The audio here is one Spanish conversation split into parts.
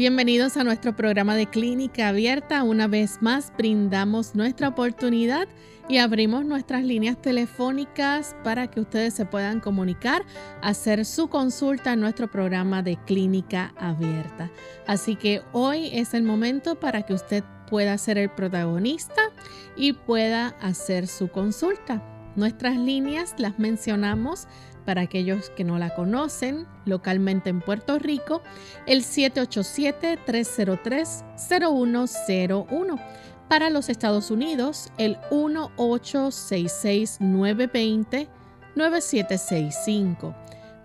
Bienvenidos a nuestro programa de Clínica Abierta. Una vez más brindamos nuestra oportunidad y abrimos nuestras líneas telefónicas para que ustedes se puedan comunicar, hacer su consulta en nuestro programa de Clínica Abierta. Así que hoy es el momento para que usted pueda ser el protagonista y pueda hacer su consulta. Nuestras líneas las mencionamos para aquellos que no la conocen, localmente en Puerto Rico, el 787-303-0101. Para los Estados Unidos, el 1866-920-9765.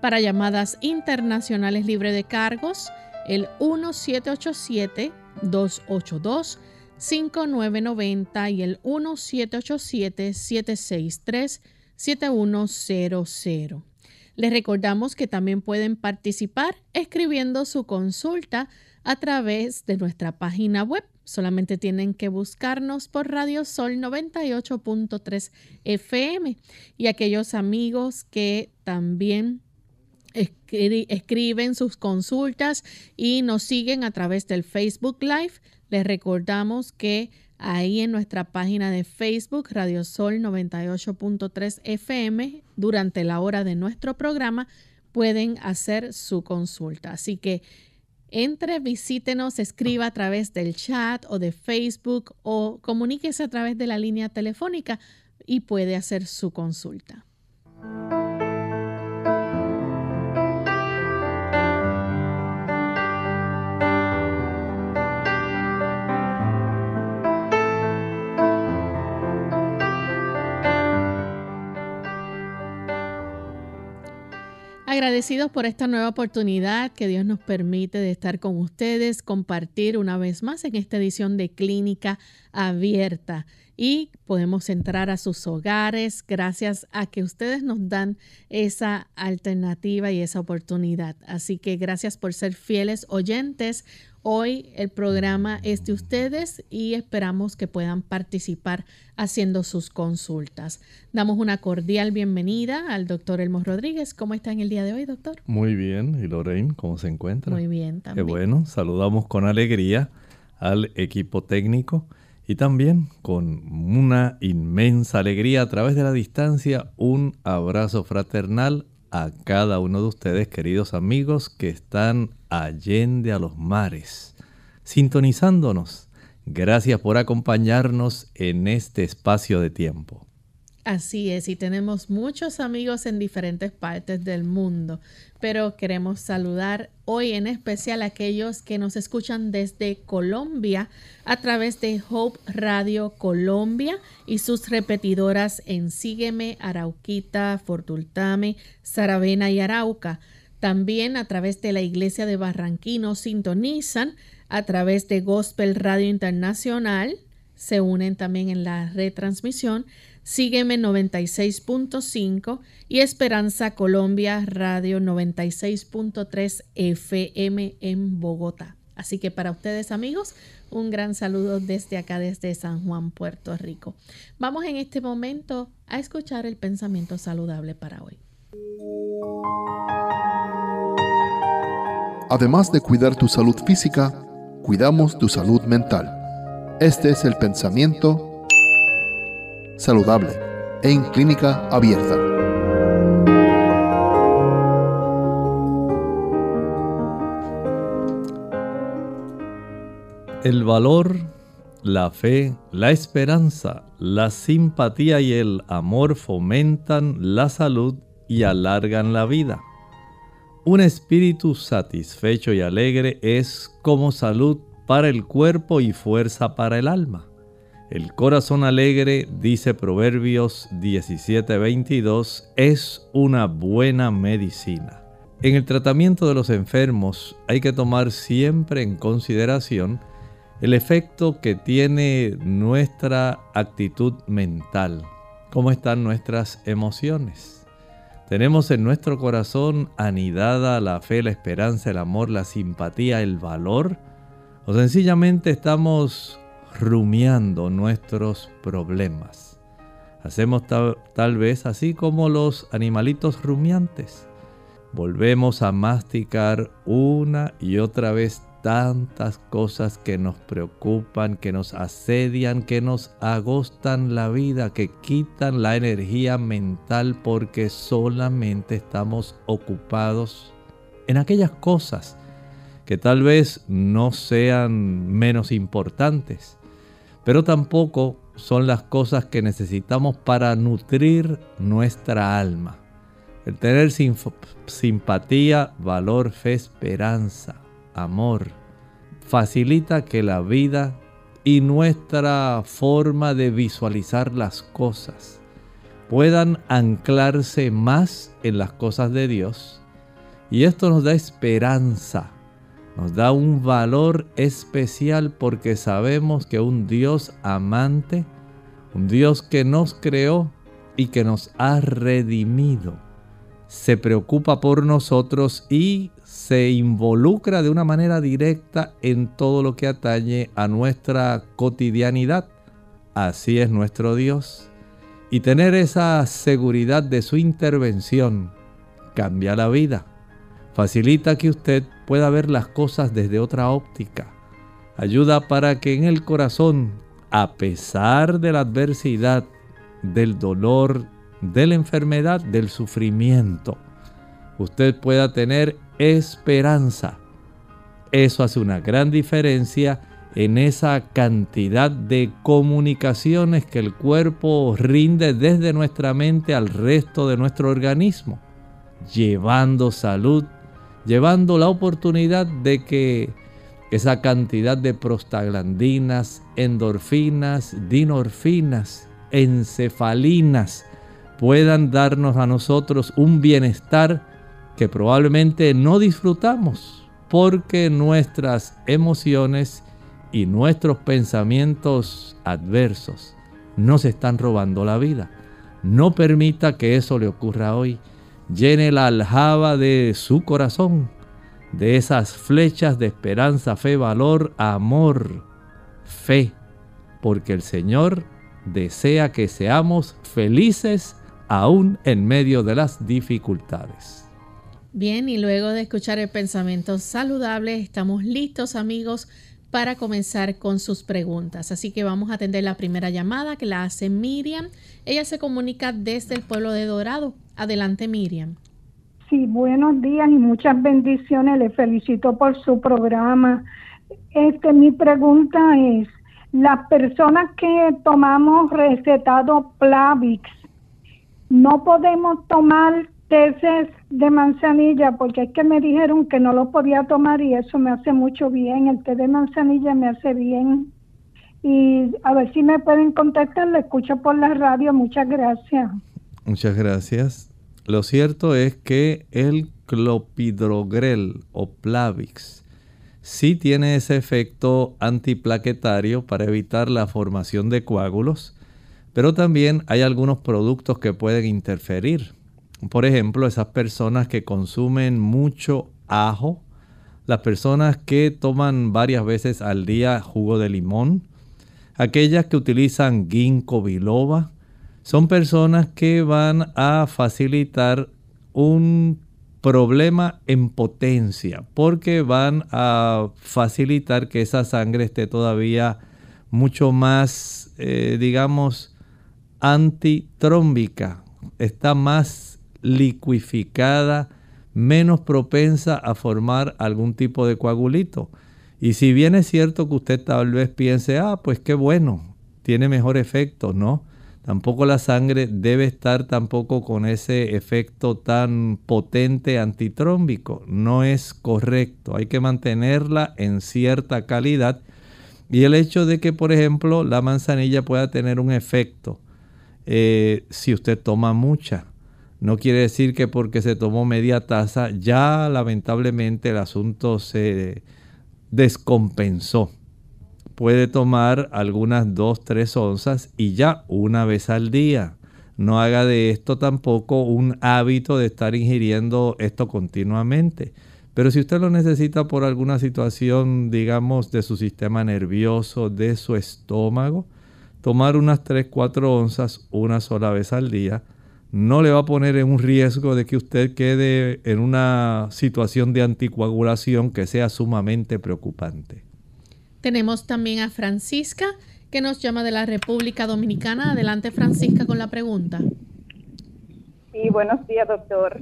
Para llamadas internacionales libre de cargos, el 1787-282-5990 y el 1787-763-7100. Les recordamos que también pueden participar escribiendo su consulta a través de nuestra página web. Solamente tienen que buscarnos por Radio Sol 98.3 FM y aquellos amigos que también escriben sus consultas y nos siguen a través del Facebook Live. Les recordamos que ahí en nuestra página de Facebook, Radio Sol 98.3 FM, durante la hora de nuestro programa, pueden hacer su consulta. Así que entre, visítenos, escriba a través del chat o de Facebook o comuníquese a través de la línea telefónica y puede hacer su consulta. Agradecidos por esta nueva oportunidad que Dios nos permite de estar con ustedes, compartir una vez más en esta edición de Clínica Abierta y podemos entrar a sus hogares gracias a que ustedes nos dan esa alternativa y esa oportunidad. Así que gracias por ser fieles oyentes. Hoy el programa es de ustedes y esperamos que puedan participar haciendo sus consultas. Damos una cordial bienvenida al doctor Elmo Rodríguez. ¿Cómo está en el día de hoy, doctor? Muy bien. ¿Y Lorraine, cómo se encuentra? Muy bien, también. Qué bueno. Saludamos con alegría al equipo técnico y también con una inmensa alegría a través de la distancia un abrazo fraternal a cada uno de ustedes, queridos amigos, que están allende a los mares, sintonizándonos. Gracias por acompañarnos en este espacio de tiempo. Así es, y tenemos muchos amigos en diferentes partes del mundo, pero queremos saludar hoy en especial a aquellos que nos escuchan desde Colombia a través de Hope Radio Colombia y sus repetidoras en Sígueme, Arauquita, Fortultame, Saravena y Arauca. También a través de la Iglesia de Barranquino sintonizan, a través de Gospel Radio Internacional, se unen también en la retransmisión Sígueme 96.5 y Esperanza Colombia Radio 96.3 FM en Bogotá. Así que para ustedes amigos, un gran saludo desde acá, desde San Juan, Puerto Rico. Vamos en este momento a escuchar el pensamiento saludable para hoy. Además de cuidar tu salud física, cuidamos tu salud mental. Este es el pensamiento saludable en clínica abierta. El valor, la fe, la esperanza, la simpatía y el amor fomentan la salud y alargan la vida. Un espíritu satisfecho y alegre es como salud para el cuerpo y fuerza para el alma. El corazón alegre, dice Proverbios 17:22, es una buena medicina. En el tratamiento de los enfermos hay que tomar siempre en consideración el efecto que tiene nuestra actitud mental, cómo están nuestras emociones. Tenemos en nuestro corazón anidada la fe, la esperanza, el amor, la simpatía, el valor, o sencillamente estamos rumiando nuestros problemas. Hacemos tal, vez así como los animalitos rumiantes. Volvemos a masticar una y otra vez tantas cosas que nos preocupan, que nos asedian, que nos agostan la vida, que quitan la energía mental porque solamente estamos ocupados en aquellas cosas que tal vez no sean menos importantes, pero tampoco son las cosas que necesitamos para nutrir nuestra alma. El tener simpatía, valor, fe, esperanza, amor, facilita que la vida y nuestra forma de visualizar las cosas puedan anclarse más en las cosas de Dios. Y esto nos da esperanza, nos da un valor especial porque sabemos que un Dios amante, un Dios que nos creó y que nos ha redimido, se preocupa por nosotros y se involucra de una manera directa en todo lo que atañe a nuestra cotidianidad. Así es nuestro Dios. Y tener esa seguridad de su intervención cambia la vida. Facilita que usted pueda ver las cosas desde otra óptica. Ayuda para que en el corazón, a pesar de la adversidad, del dolor, de la enfermedad, del sufrimiento, usted pueda tener esperanza. Eso hace una gran diferencia en esa cantidad de comunicaciones que el cuerpo rinde desde nuestra mente al resto de nuestro organismo, llevando salud, llevando la oportunidad de que esa cantidad de prostaglandinas, endorfinas, dinorfinas, encefalinas, puedan darnos a nosotros un bienestar que probablemente no disfrutamos porque nuestras emociones y nuestros pensamientos adversos nos están robando la vida. No permita que eso le ocurra hoy. Llene la aljaba de su corazón de esas flechas de esperanza, fe, valor, amor, fe, porque el Señor desea que seamos felices aún en medio de las dificultades. Bien, y luego de escuchar el pensamiento saludable, estamos listos amigos para comenzar con sus preguntas. Así que vamos a atender la primera llamada que la hace Miriam. Ella se comunica desde el pueblo de Dorado. Adelante Miriam. Sí, buenos días y muchas bendiciones. Le felicito por su programa. Este, mi pregunta es, las personas que tomamos recetado Plavix, ¿no podemos tomar tesis de manzanilla porque es que me dijeron que no lo podía tomar y eso me hace mucho bien. El té de manzanilla me hace bien. Y a ver si me pueden contactar, lo escucho por la radio. Muchas gracias. Muchas gracias. Lo cierto es que el clopidogrel o Plavix sí tiene ese efecto antiplaquetario para evitar la formación de coágulos, pero también hay algunos productos que pueden interferir por ejemplo, esas personas que consumen mucho ajo, las personas que toman varias veces al día jugo de limón, aquellas que utilizan ginkgo biloba, son personas que van a facilitar un problema en potencia, porque van a facilitar que esa sangre esté todavía mucho más, eh, digamos, antitrómbica, está más liquificada, menos propensa a formar algún tipo de coagulito. Y si bien es cierto que usted tal vez piense, ah, pues qué bueno, tiene mejor efecto, ¿no? Tampoco la sangre debe estar tampoco con ese efecto tan potente antitrómbico. No es correcto. Hay que mantenerla en cierta calidad. Y el hecho de que, por ejemplo, la manzanilla pueda tener un efecto eh, si usted toma mucha. No quiere decir que porque se tomó media taza ya lamentablemente el asunto se descompensó. Puede tomar algunas 2, 3 onzas y ya una vez al día. No haga de esto tampoco un hábito de estar ingiriendo esto continuamente. Pero si usted lo necesita por alguna situación, digamos, de su sistema nervioso, de su estómago, tomar unas 3, 4 onzas una sola vez al día no le va a poner en un riesgo de que usted quede en una situación de anticoagulación que sea sumamente preocupante. Tenemos también a Francisca que nos llama de la República Dominicana. Adelante Francisca con la pregunta. Sí, buenos días doctor.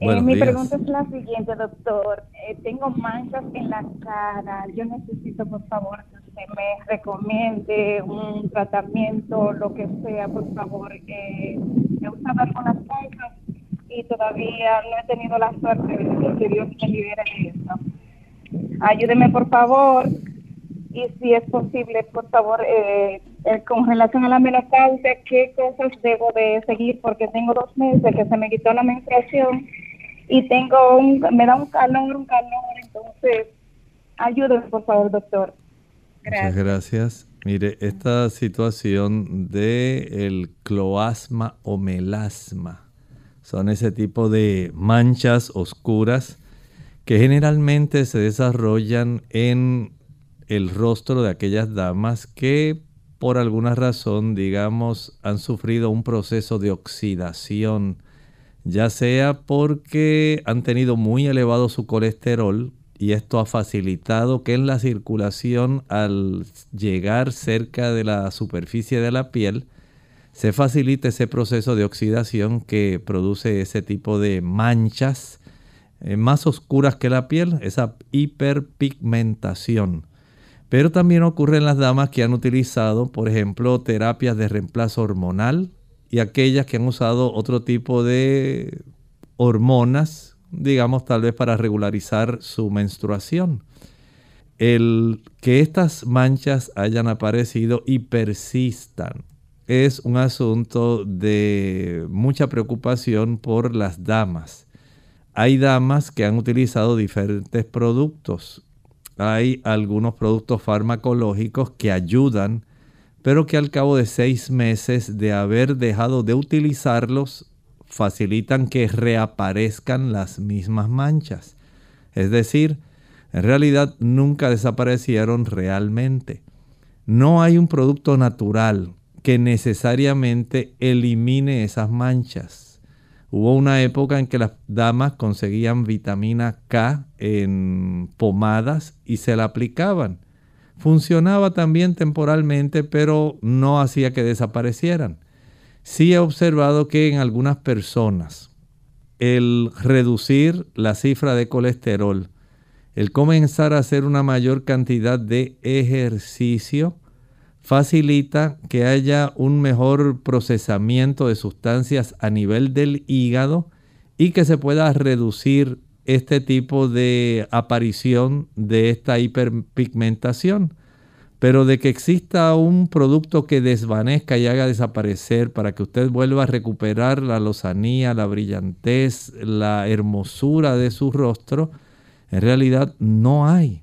Eh, mi pregunta es la siguiente, doctor. Eh, tengo manchas en la cara. Yo necesito, por favor, que usted me recomiende un tratamiento, lo que sea, por favor. Eh, he usado algunas cosas y todavía no he tenido la suerte de que Dios me libere de eso. Ayúdeme, por favor. Y si es posible, por favor, eh, con relación a la menopausia, ¿qué cosas debo de seguir? Porque tengo dos meses que se me quitó la menstruación y tengo un, me da un calor, un calor, entonces ayúdeme por favor, doctor. Gracias. Muchas gracias. Mire, esta situación de el cloasma o melasma son ese tipo de manchas oscuras que generalmente se desarrollan en el rostro de aquellas damas que por alguna razón, digamos, han sufrido un proceso de oxidación ya sea porque han tenido muy elevado su colesterol y esto ha facilitado que en la circulación al llegar cerca de la superficie de la piel se facilite ese proceso de oxidación que produce ese tipo de manchas eh, más oscuras que la piel, esa hiperpigmentación. Pero también ocurre en las damas que han utilizado, por ejemplo, terapias de reemplazo hormonal, y aquellas que han usado otro tipo de hormonas, digamos tal vez para regularizar su menstruación. El que estas manchas hayan aparecido y persistan es un asunto de mucha preocupación por las damas. Hay damas que han utilizado diferentes productos. Hay algunos productos farmacológicos que ayudan pero que al cabo de seis meses de haber dejado de utilizarlos facilitan que reaparezcan las mismas manchas. Es decir, en realidad nunca desaparecieron realmente. No hay un producto natural que necesariamente elimine esas manchas. Hubo una época en que las damas conseguían vitamina K en pomadas y se la aplicaban funcionaba también temporalmente, pero no hacía que desaparecieran. Sí he observado que en algunas personas el reducir la cifra de colesterol, el comenzar a hacer una mayor cantidad de ejercicio, facilita que haya un mejor procesamiento de sustancias a nivel del hígado y que se pueda reducir este tipo de aparición de esta hiperpigmentación. Pero de que exista un producto que desvanezca y haga desaparecer para que usted vuelva a recuperar la lozanía, la brillantez, la hermosura de su rostro, en realidad no hay.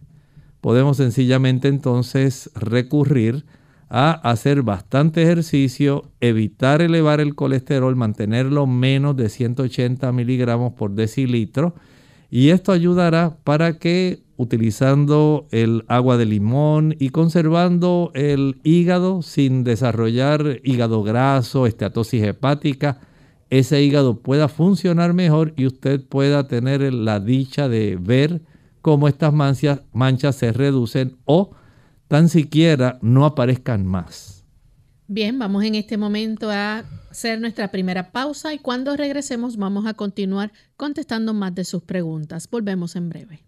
Podemos sencillamente entonces recurrir a hacer bastante ejercicio, evitar elevar el colesterol, mantenerlo menos de 180 miligramos por decilitro. Y esto ayudará para que utilizando el agua de limón y conservando el hígado sin desarrollar hígado graso, esteatosis hepática, ese hígado pueda funcionar mejor y usted pueda tener la dicha de ver cómo estas manchas, manchas se reducen o tan siquiera no aparezcan más. Bien, vamos en este momento a hacer nuestra primera pausa y cuando regresemos vamos a continuar contestando más de sus preguntas. Volvemos en breve.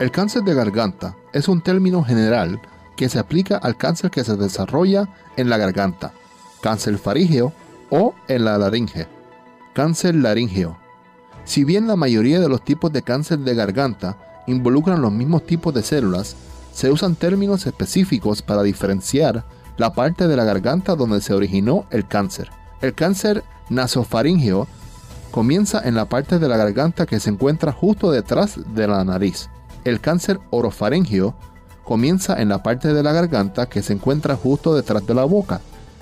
El cáncer de garganta es un término general que se aplica al cáncer que se desarrolla en la garganta, cáncer farígeo o en la laringe. Cáncer laríngeo Si bien la mayoría de los tipos de cáncer de garganta involucran los mismos tipos de células, se usan términos específicos para diferenciar la parte de la garganta donde se originó el cáncer. El cáncer nasofaringeo comienza en la parte de la garganta que se encuentra justo detrás de la nariz. El cáncer orofaringeo comienza en la parte de la garganta que se encuentra justo detrás de la boca,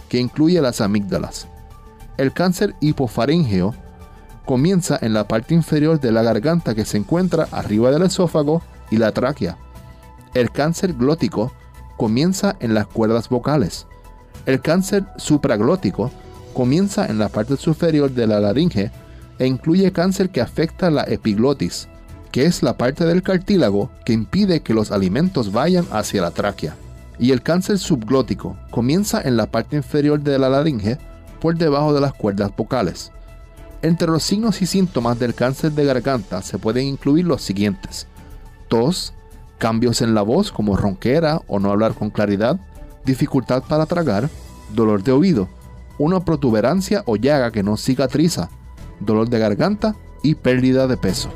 que incluye las amígdalas. El cáncer hipofaringeo comienza en la parte inferior de la garganta que se encuentra arriba del esófago y la tráquea. El cáncer glótico comienza en las cuerdas vocales. El cáncer supraglótico comienza en la parte superior de la laringe e incluye cáncer que afecta la epiglotis, que es la parte del cartílago que impide que los alimentos vayan hacia la tráquea. Y el cáncer subglótico comienza en la parte inferior de la laringe por debajo de las cuerdas vocales. Entre los signos y síntomas del cáncer de garganta se pueden incluir los siguientes. Tos, cambios en la voz como ronquera o no hablar con claridad, dificultad para tragar, dolor de oído, una protuberancia o llaga que no cicatriza, dolor de garganta y pérdida de peso.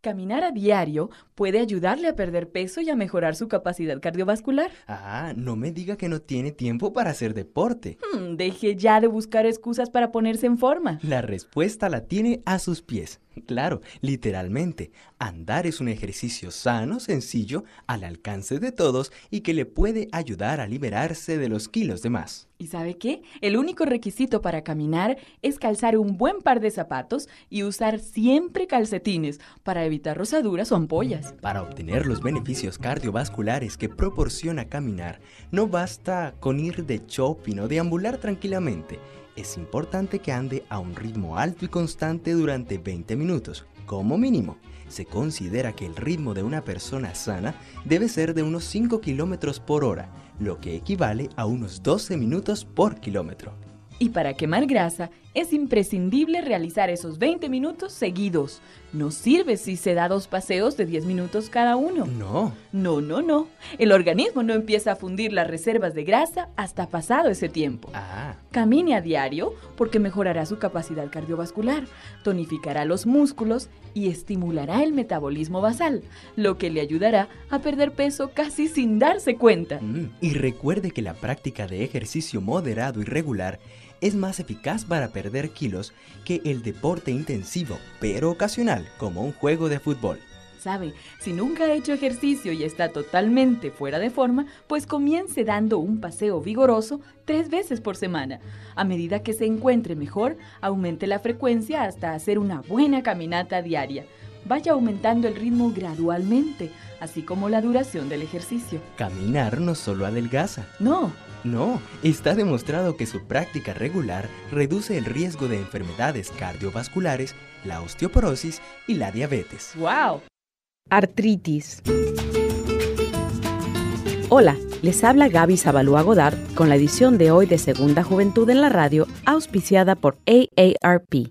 Caminar a diario puede ayudarle a perder peso y a mejorar su capacidad cardiovascular. Ah, no me diga que no tiene tiempo para hacer deporte. Hmm, deje ya de buscar excusas para ponerse en forma. La respuesta la tiene a sus pies. Claro, literalmente, andar es un ejercicio sano, sencillo, al alcance de todos y que le puede ayudar a liberarse de los kilos de más. ¿Y sabe qué? El único requisito para caminar es calzar un buen par de zapatos y usar siempre calcetines para evitar rosaduras o ampollas. Para obtener los beneficios cardiovasculares que proporciona caminar, no basta con ir de shopping o deambular tranquilamente es importante que ande a un ritmo alto y constante durante 20 minutos, como mínimo. Se considera que el ritmo de una persona sana debe ser de unos 5 kilómetros por hora, lo que equivale a unos 12 minutos por kilómetro. Y para quemar grasa es imprescindible realizar esos 20 minutos seguidos. No sirve si se da dos paseos de 10 minutos cada uno. No. No, no, no. El organismo no empieza a fundir las reservas de grasa hasta pasado ese tiempo. Ah. Camine a diario porque mejorará su capacidad cardiovascular, tonificará los músculos y estimulará el metabolismo basal, lo que le ayudará a perder peso casi sin darse cuenta. Mm, y recuerde que la práctica de ejercicio moderado y regular es más eficaz para perder kilos que el deporte intensivo, pero ocasional, como un juego de fútbol. Sabe, si nunca ha hecho ejercicio y está totalmente fuera de forma, pues comience dando un paseo vigoroso tres veces por semana. A medida que se encuentre mejor, aumente la frecuencia hasta hacer una buena caminata diaria. Vaya aumentando el ritmo gradualmente, así como la duración del ejercicio. Caminar no solo adelgaza. No, no, está demostrado que su práctica regular reduce el riesgo de enfermedades cardiovasculares, la osteoporosis y la diabetes. ¡Wow! Artritis. Hola, les habla Gaby Zabalúa Godard con la edición de hoy de Segunda Juventud en la Radio, auspiciada por AARP.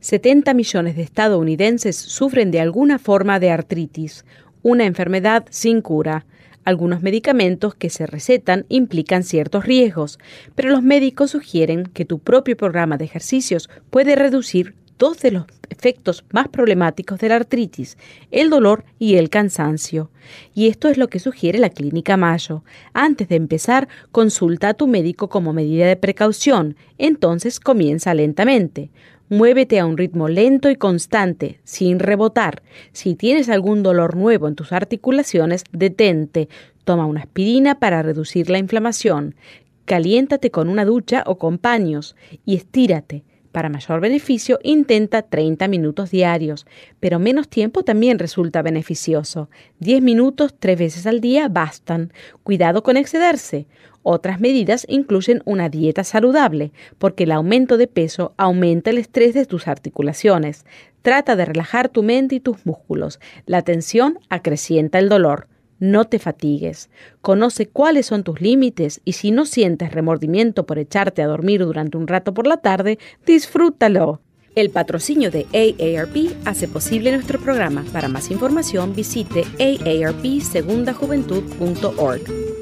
70 millones de estadounidenses sufren de alguna forma de artritis, una enfermedad sin cura. Algunos medicamentos que se recetan implican ciertos riesgos, pero los médicos sugieren que tu propio programa de ejercicios puede reducir dos de los efectos más problemáticos de la artritis, el dolor y el cansancio. Y esto es lo que sugiere la Clínica Mayo. Antes de empezar, consulta a tu médico como medida de precaución, entonces comienza lentamente. Muévete a un ritmo lento y constante, sin rebotar. Si tienes algún dolor nuevo en tus articulaciones, detente. Toma una aspirina para reducir la inflamación. Caliéntate con una ducha o con paños y estírate. Para mayor beneficio, intenta 30 minutos diarios, pero menos tiempo también resulta beneficioso. 10 minutos tres veces al día bastan. Cuidado con excederse. Otras medidas incluyen una dieta saludable, porque el aumento de peso aumenta el estrés de tus articulaciones. Trata de relajar tu mente y tus músculos. La tensión acrecienta el dolor. No te fatigues. Conoce cuáles son tus límites y si no sientes remordimiento por echarte a dormir durante un rato por la tarde, disfrútalo. El patrocinio de AARP hace posible nuestro programa. Para más información visite aarpsegundajuventud.org.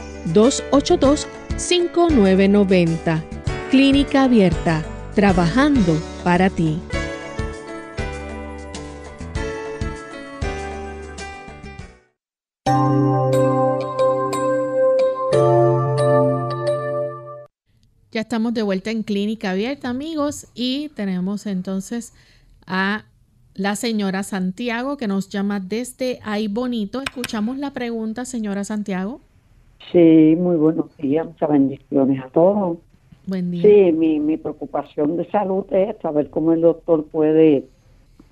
787-282-5990. Clínica Abierta, trabajando para ti. Ya estamos de vuelta en Clínica Abierta, amigos, y tenemos entonces a la señora Santiago que nos llama desde Ay Bonito. Escuchamos la pregunta, señora Santiago. Sí, muy buenos días, muchas bendiciones a todos. Buen día. Sí, mi, mi preocupación de salud es saber cómo el doctor puede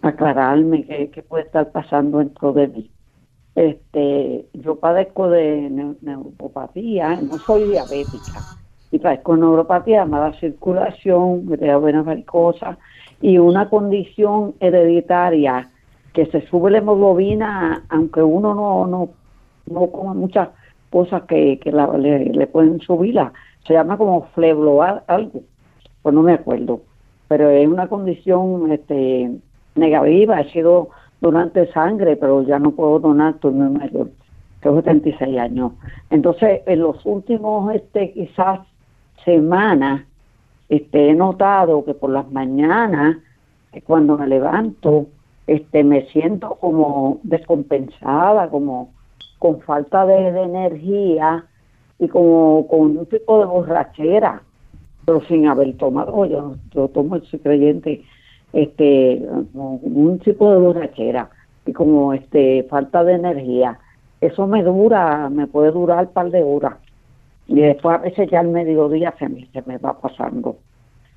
aclararme qué, puede estar pasando dentro de mí. Este, yo padezco de neuropatía, no soy diabética, y padezco neuropatía, mala circulación, me da venas varicosas y una condición hereditaria que se sube la hemoglobina, aunque uno no, no, no coma muchas cosas que, que le, le pueden subirla se llama como fleblo algo, pues no me acuerdo, pero es una condición este, negativa, he sido donante sangre, pero ya no puedo donar, estoy muy mayor, tengo 76 años. Entonces, en los últimos, este, quizás semanas, este, he notado que por las mañanas, cuando me levanto, este, me siento como descompensada, como con falta de energía, y como con un tipo de borrachera, pero sin haber tomado, yo, yo tomo, soy creyente, este, un tipo de borrachera y como este falta de energía. Eso me dura, me puede durar un par de horas. Y después a veces ya al mediodía se me, se me va pasando.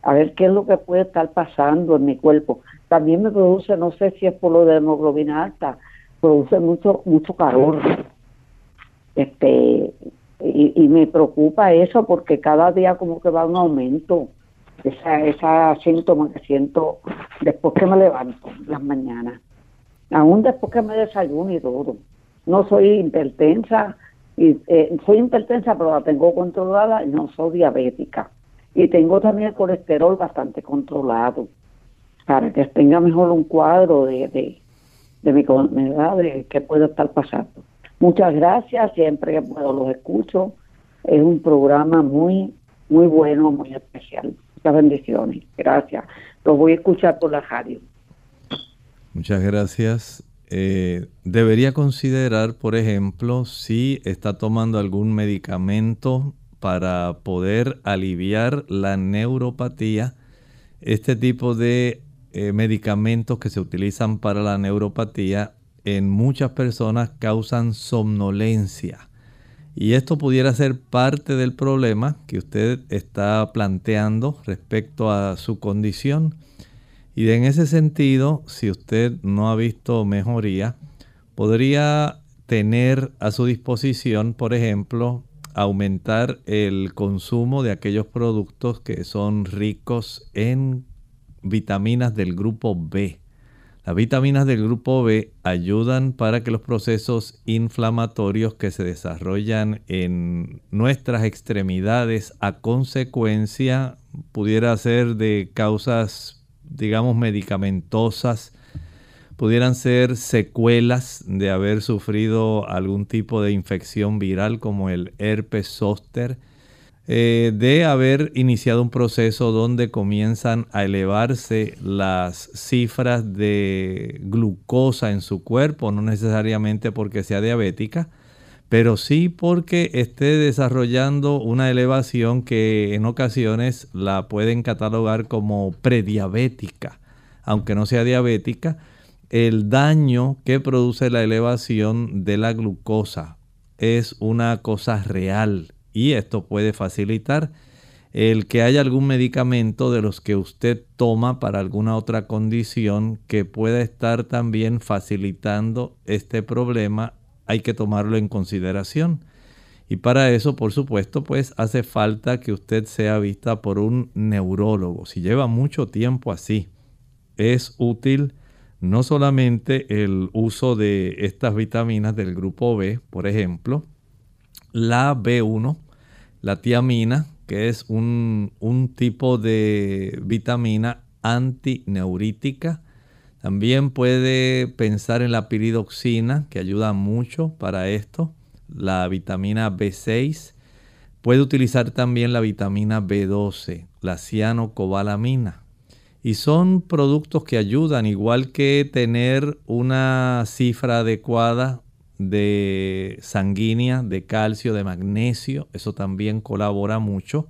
A ver qué es lo que puede estar pasando en mi cuerpo. También me produce, no sé si es por lo de hemoglobina alta, produce mucho, mucho calor. Este, y, me preocupa eso porque cada día como que va un aumento. Esa esa síntoma que siento después que me levanto las mañanas. Aún después que me desayuno y todo no soy hipertensa y eh, soy hipertensa pero la tengo controlada y no soy diabética. Y tengo también el colesterol bastante controlado. Para que tenga mejor un cuadro de, de, de mi enfermedad de qué puede estar pasando Muchas gracias, siempre que puedo los escucho. Es un programa muy, muy bueno, muy especial. Muchas bendiciones. Gracias. Los voy a escuchar por la radio. Muchas gracias. Eh, debería considerar, por ejemplo, si está tomando algún medicamento para poder aliviar la neuropatía. Este tipo de eh, medicamentos que se utilizan para la neuropatía en muchas personas causan somnolencia. Y esto pudiera ser parte del problema que usted está planteando respecto a su condición. Y en ese sentido, si usted no ha visto mejoría, podría tener a su disposición, por ejemplo, aumentar el consumo de aquellos productos que son ricos en vitaminas del grupo B. Las vitaminas del grupo B ayudan para que los procesos inflamatorios que se desarrollan en nuestras extremidades a consecuencia pudiera ser de causas, digamos, medicamentosas, pudieran ser secuelas de haber sufrido algún tipo de infección viral como el herpes zóster, eh, de haber iniciado un proceso donde comienzan a elevarse las cifras de glucosa en su cuerpo, no necesariamente porque sea diabética, pero sí porque esté desarrollando una elevación que en ocasiones la pueden catalogar como prediabética, aunque no sea diabética, el daño que produce la elevación de la glucosa es una cosa real y esto puede facilitar el que haya algún medicamento de los que usted toma para alguna otra condición que pueda estar también facilitando este problema, hay que tomarlo en consideración. Y para eso, por supuesto, pues hace falta que usted sea vista por un neurólogo. Si lleva mucho tiempo así, es útil no solamente el uso de estas vitaminas del grupo B, por ejemplo, la B1, la tiamina, que es un, un tipo de vitamina antineurítica. También puede pensar en la piridoxina, que ayuda mucho para esto. La vitamina B6. Puede utilizar también la vitamina B12, la cianocobalamina. Y son productos que ayudan, igual que tener una cifra adecuada de sanguínea, de calcio, de magnesio. Eso también colabora mucho.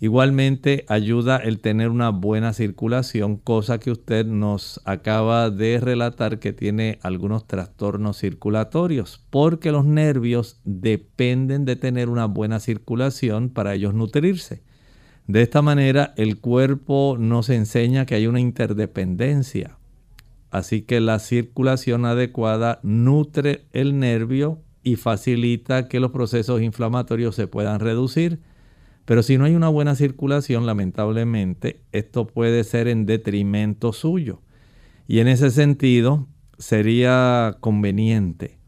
Igualmente ayuda el tener una buena circulación, cosa que usted nos acaba de relatar que tiene algunos trastornos circulatorios, porque los nervios dependen de tener una buena circulación para ellos nutrirse. De esta manera el cuerpo nos enseña que hay una interdependencia. Así que la circulación adecuada nutre el nervio y facilita que los procesos inflamatorios se puedan reducir pero si no hay una buena circulación, lamentablemente, esto puede ser en detrimento suyo. Y en ese sentido, sería conveniente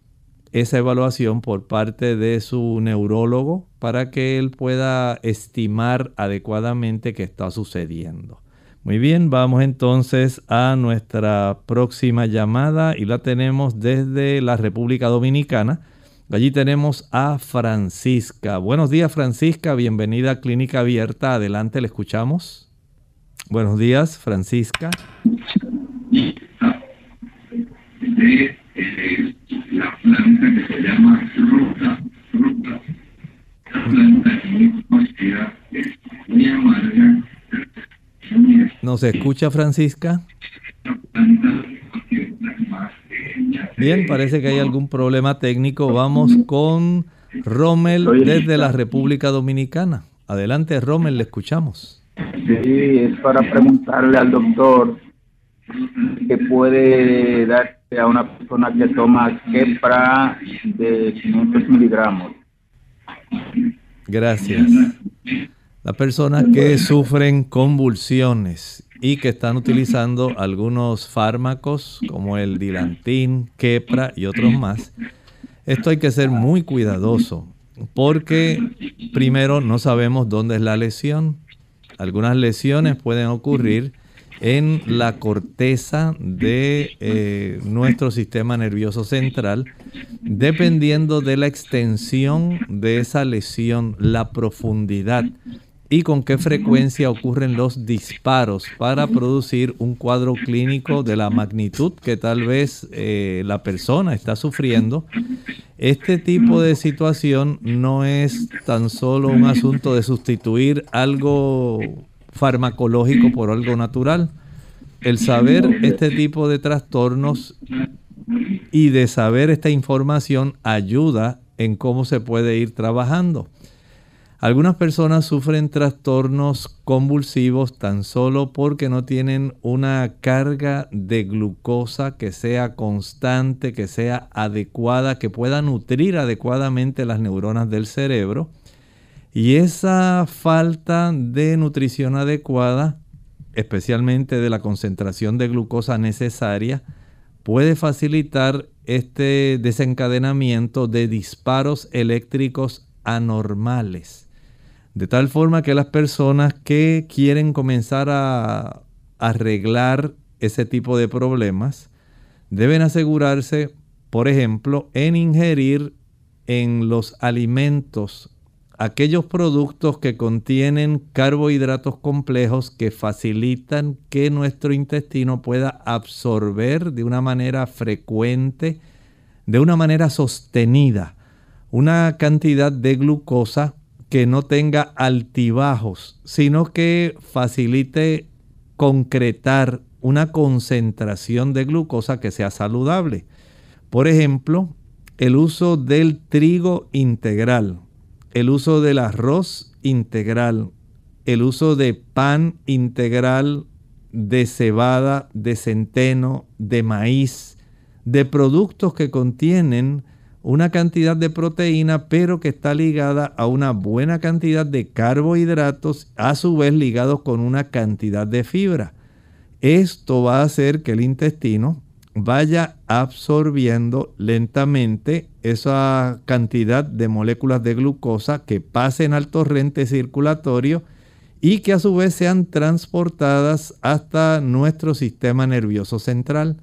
esa evaluación por parte de su neurólogo para que él pueda estimar adecuadamente qué está sucediendo. Muy bien, vamos entonces a nuestra próxima llamada y la tenemos desde la República Dominicana. Allí tenemos a Francisca. Buenos días, Francisca. Bienvenida a Clínica Abierta. Adelante, le escuchamos. Buenos días, Francisca. ¿Nos escucha, Francisca? Bien, parece que hay algún problema técnico. Vamos con Rommel desde la República Dominicana. Adelante, Rommel, le escuchamos. Sí, es para preguntarle al doctor qué puede darse a una persona que toma Kepra de 500 miligramos. Gracias. Las personas que sufren convulsiones y que están utilizando algunos fármacos como el Dilantin, Kepra y otros más. Esto hay que ser muy cuidadoso porque primero no sabemos dónde es la lesión. Algunas lesiones pueden ocurrir en la corteza de eh, nuestro sistema nervioso central, dependiendo de la extensión de esa lesión, la profundidad y con qué frecuencia ocurren los disparos para producir un cuadro clínico de la magnitud que tal vez eh, la persona está sufriendo. Este tipo de situación no es tan solo un asunto de sustituir algo farmacológico por algo natural. El saber este tipo de trastornos y de saber esta información ayuda en cómo se puede ir trabajando. Algunas personas sufren trastornos convulsivos tan solo porque no tienen una carga de glucosa que sea constante, que sea adecuada, que pueda nutrir adecuadamente las neuronas del cerebro. Y esa falta de nutrición adecuada, especialmente de la concentración de glucosa necesaria, puede facilitar este desencadenamiento de disparos eléctricos anormales de tal forma que las personas que quieren comenzar a arreglar ese tipo de problemas deben asegurarse, por ejemplo, en ingerir en los alimentos aquellos productos que contienen carbohidratos complejos que facilitan que nuestro intestino pueda absorber de una manera frecuente, de una manera sostenida, una cantidad de glucosa que no tenga altibajos, sino que facilite concretar una concentración de glucosa que sea saludable. Por ejemplo, el uso del trigo integral, el uso del arroz integral, el uso de pan integral, de cebada, de centeno, de maíz, de productos que contienen una cantidad de proteína, pero que está ligada a una buena cantidad de carbohidratos, a su vez ligados con una cantidad de fibra. Esto va a hacer que el intestino vaya absorbiendo lentamente esa cantidad de moléculas de glucosa que pasen al torrente circulatorio y que a su vez sean transportadas hasta nuestro sistema nervioso central.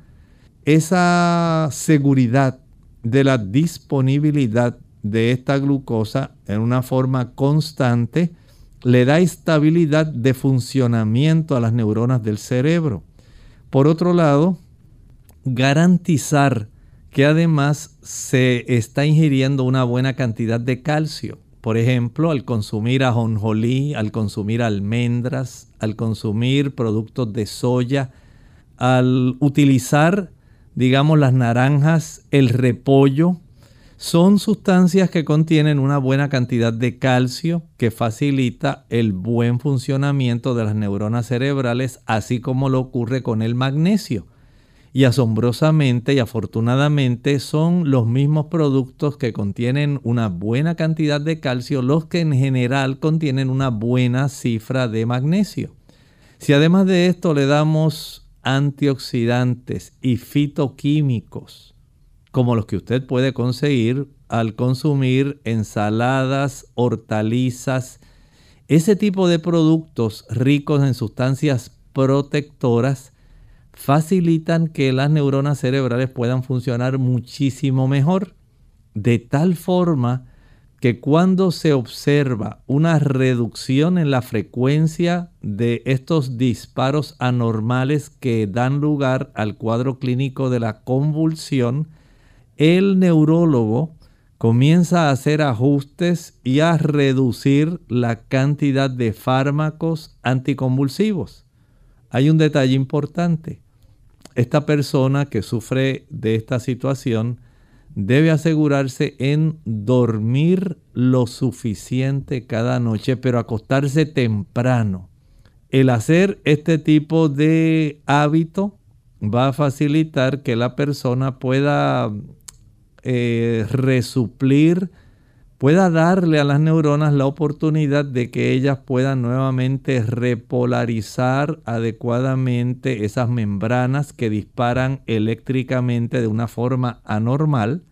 Esa seguridad de la disponibilidad de esta glucosa en una forma constante le da estabilidad de funcionamiento a las neuronas del cerebro. Por otro lado, garantizar que además se está ingiriendo una buena cantidad de calcio. Por ejemplo, al consumir ajonjolí, al consumir almendras, al consumir productos de soya, al utilizar digamos las naranjas, el repollo, son sustancias que contienen una buena cantidad de calcio que facilita el buen funcionamiento de las neuronas cerebrales, así como lo ocurre con el magnesio. Y asombrosamente y afortunadamente son los mismos productos que contienen una buena cantidad de calcio los que en general contienen una buena cifra de magnesio. Si además de esto le damos antioxidantes y fitoquímicos, como los que usted puede conseguir al consumir ensaladas, hortalizas, ese tipo de productos ricos en sustancias protectoras facilitan que las neuronas cerebrales puedan funcionar muchísimo mejor, de tal forma que cuando se observa una reducción en la frecuencia de estos disparos anormales que dan lugar al cuadro clínico de la convulsión, el neurólogo comienza a hacer ajustes y a reducir la cantidad de fármacos anticonvulsivos. Hay un detalle importante. Esta persona que sufre de esta situación debe asegurarse en dormir lo suficiente cada noche, pero acostarse temprano. El hacer este tipo de hábito va a facilitar que la persona pueda eh, resuplir, pueda darle a las neuronas la oportunidad de que ellas puedan nuevamente repolarizar adecuadamente esas membranas que disparan eléctricamente de una forma anormal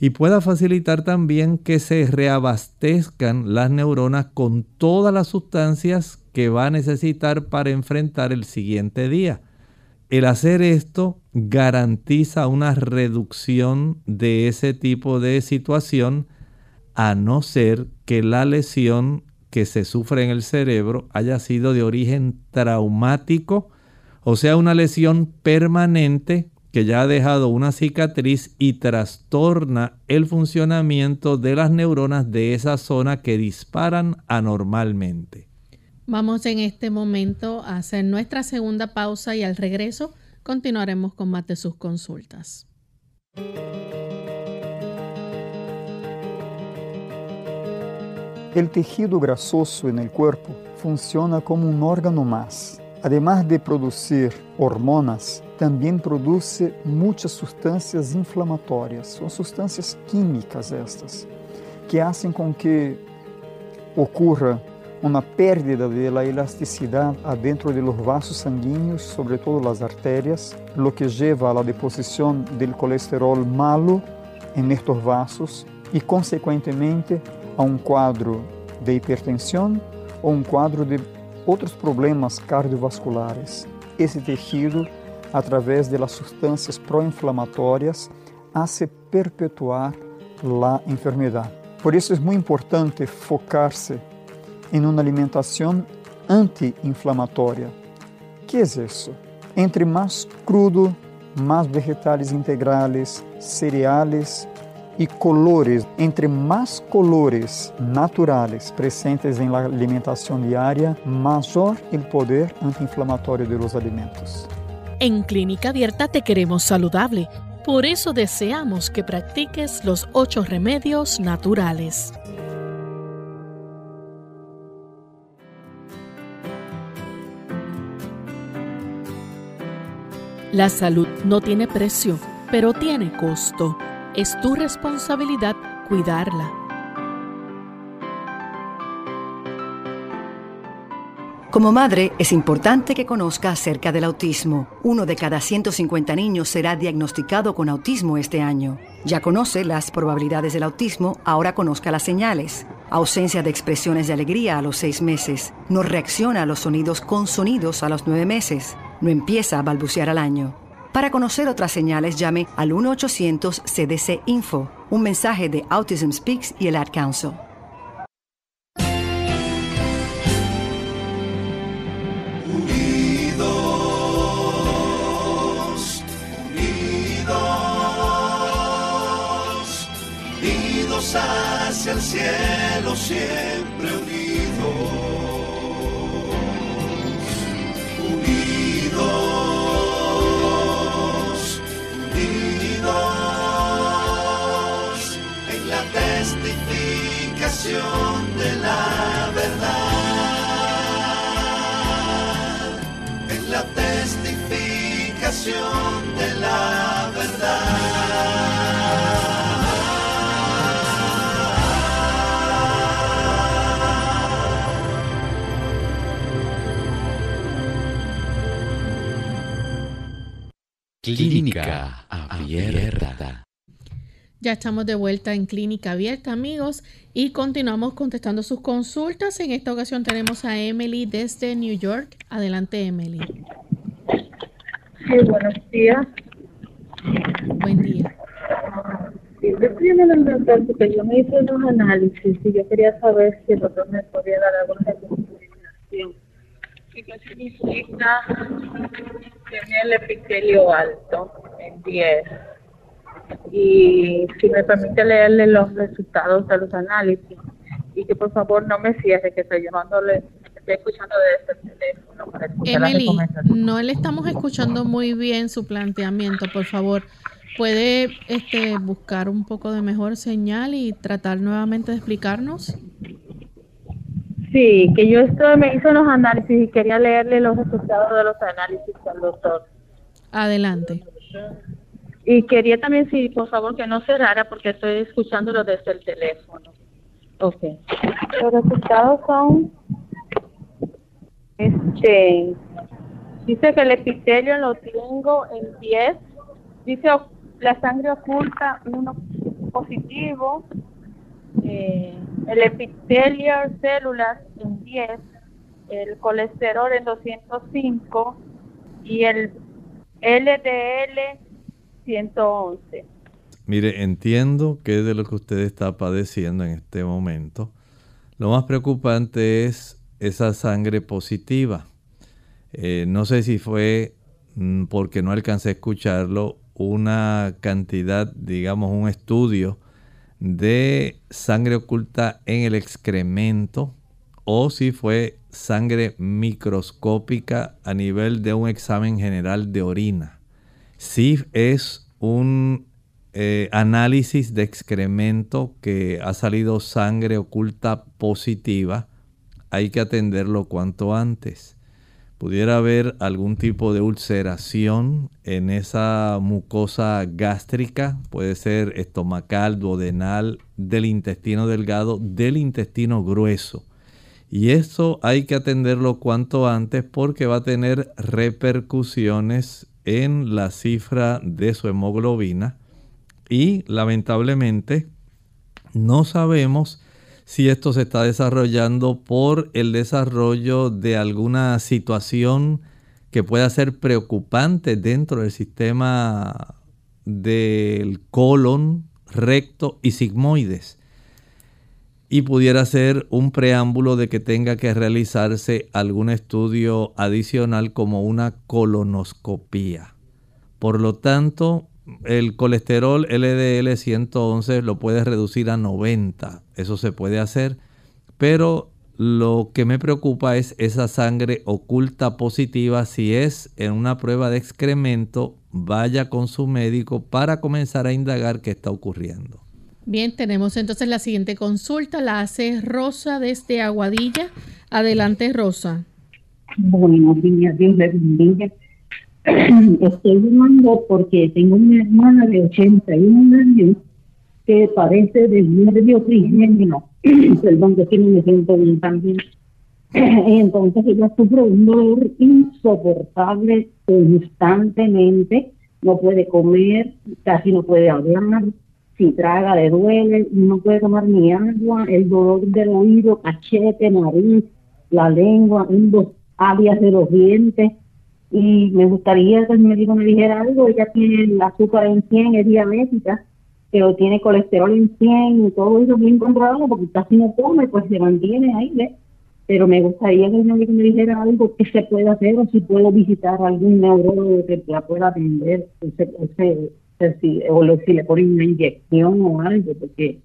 y pueda facilitar también que se reabastezcan las neuronas con todas las sustancias que va a necesitar para enfrentar el siguiente día. El hacer esto garantiza una reducción de ese tipo de situación a no ser que la lesión que se sufre en el cerebro haya sido de origen traumático, o sea, una lesión permanente que ya ha dejado una cicatriz y trastorna el funcionamiento de las neuronas de esa zona que disparan anormalmente. Vamos en este momento a hacer nuestra segunda pausa y al regreso continuaremos con más de sus consultas. El tejido grasoso en el cuerpo funciona como un órgano más. Además de producir hormonas, também produz muitas substâncias inflamatórias. São substâncias químicas estas, que fazem com que ocorra uma perda da elasticidade adentro de los vasos sanguíneos, sobretudo as arterias, lo que leva à deposição del colesterol malo em estos vasos e, consequentemente, a um quadro de hipertensão ou um quadro de outros problemas cardiovasculares. Esse tecido através de las sustancias proinflamatórias, hace perpetuar la enfermedad. Por isso é muito importante focar-se em uma alimentação anti-inflamatória. que é isso? Entre mais crudo, mais vegetais integrais, cereais e colores, entre mais colores naturais presentes em la alimentação diária, maior o poder anti-inflamatório de los alimentos. En Clínica Abierta te queremos saludable. Por eso deseamos que practiques los ocho remedios naturales. La salud no tiene precio, pero tiene costo. Es tu responsabilidad cuidarla. Como madre, es importante que conozca acerca del autismo. Uno de cada 150 niños será diagnosticado con autismo este año. Ya conoce las probabilidades del autismo, ahora conozca las señales. Ausencia de expresiones de alegría a los seis meses. No reacciona a los sonidos con sonidos a los nueve meses. No empieza a balbucear al año. Para conocer otras señales, llame al 1-800-CDC-INFO, un mensaje de Autism Speaks y el Ad Council. hacia el cielo siempre unidos, unidos, testificación de la verdad, en la testificación de la verdad. Clínica Abierta. Ya estamos de vuelta en Clínica Abierta, amigos, y continuamos contestando sus consultas. En esta ocasión tenemos a Emily desde New York. Adelante, Emily. Sí, buenos días. Buen día. Sí, yo estoy en el doctor porque yo me hice unos análisis y yo quería saber si el doctor me podía dar alguna recomendación y que significa tener el epitelio alto en 10. Y si me permite leerle los resultados de los análisis y que por favor no me cierre, que estoy llamándole, estoy escuchando desde el teléfono para Emily, no le estamos escuchando muy bien su planteamiento, por favor. ¿Puede este, buscar un poco de mejor señal y tratar nuevamente de explicarnos? Sí, que yo esto me hizo unos análisis y quería leerle los resultados de los análisis al doctor. Adelante. Y quería también, sí, por favor, que no cerrara porque estoy escuchándolo desde el teléfono. Ok. Los resultados son, este, dice que el epitelio lo tengo en 10, dice la sangre oculta uno positivo, eh, el epitelio células en 10, el colesterol en 205 y el LDL 111. Mire, entiendo que de lo que usted está padeciendo en este momento. Lo más preocupante es esa sangre positiva. Eh, no sé si fue mm, porque no alcancé a escucharlo, una cantidad, digamos, un estudio de sangre oculta en el excremento o si fue sangre microscópica a nivel de un examen general de orina. Si es un eh, análisis de excremento que ha salido sangre oculta positiva, hay que atenderlo cuanto antes. Pudiera haber algún tipo de ulceración en esa mucosa gástrica, puede ser estomacal, duodenal, del intestino delgado, del intestino grueso. Y eso hay que atenderlo cuanto antes porque va a tener repercusiones en la cifra de su hemoglobina y lamentablemente no sabemos si esto se está desarrollando por el desarrollo de alguna situación que pueda ser preocupante dentro del sistema del colon, recto y sigmoides. Y pudiera ser un preámbulo de que tenga que realizarse algún estudio adicional como una colonoscopía. Por lo tanto, el colesterol LDL 111 lo puedes reducir a 90. Eso se puede hacer. Pero lo que me preocupa es esa sangre oculta positiva. Si es en una prueba de excremento, vaya con su médico para comenzar a indagar qué está ocurriendo. Bien, tenemos entonces la siguiente consulta. La hace Rosa desde Aguadilla. Adelante, Rosa. Buenos días, Dios le bendiga. Estoy llamando porque tengo una hermana de 81 años que padece de nervio trigémino, perdón, que tiene un ejemplo bien también. Entonces ella sufre un dolor insoportable constantemente, no puede comer, casi no puede hablar, si traga le duele, no puede tomar ni agua, el dolor del oído, cachete, nariz, la lengua, en dos áreas de los dientes. Y me gustaría que el médico me dijera algo, ella tiene el azúcar en 100, es diabética, pero tiene colesterol en 100 y todo eso bien controlado porque casi no come, pues se mantiene ahí, ¿ves? Pero me gustaría que el médico me dijera algo que se puede hacer o si puedo visitar algún neurólogo que la pueda atender, ese, ese, si, o si le ponen una inyección o algo, porque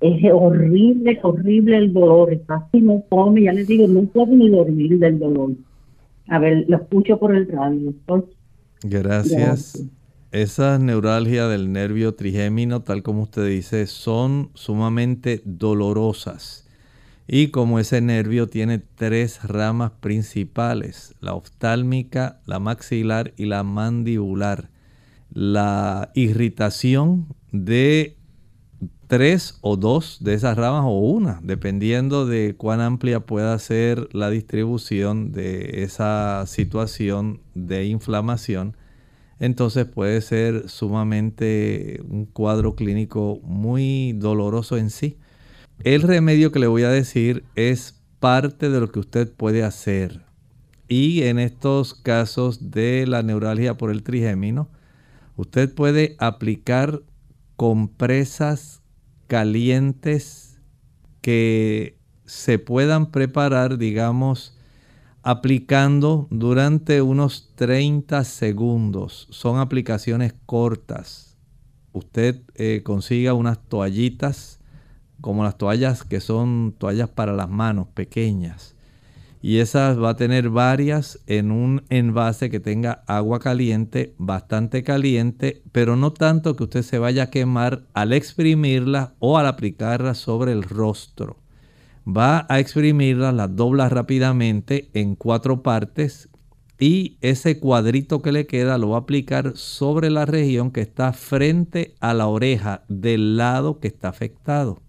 es horrible, horrible el dolor, casi no come, ya les digo, no puedo ni dormir del dolor. A ver, lo escucho por el radio. Gracias. Gracias. Esas neuralgias del nervio trigémino, tal como usted dice, son sumamente dolorosas. Y como ese nervio tiene tres ramas principales, la oftálmica, la maxilar y la mandibular, la irritación de tres o dos de esas ramas o una, dependiendo de cuán amplia pueda ser la distribución de esa situación de inflamación, entonces puede ser sumamente un cuadro clínico muy doloroso en sí. El remedio que le voy a decir es parte de lo que usted puede hacer. Y en estos casos de la neuralgia por el trigémino, usted puede aplicar compresas calientes que se puedan preparar, digamos, aplicando durante unos 30 segundos. Son aplicaciones cortas. Usted eh, consiga unas toallitas, como las toallas que son toallas para las manos, pequeñas y esas va a tener varias en un envase que tenga agua caliente, bastante caliente, pero no tanto que usted se vaya a quemar al exprimirla o al aplicarla sobre el rostro. Va a exprimirla, la dobla rápidamente en cuatro partes y ese cuadrito que le queda lo va a aplicar sobre la región que está frente a la oreja del lado que está afectado.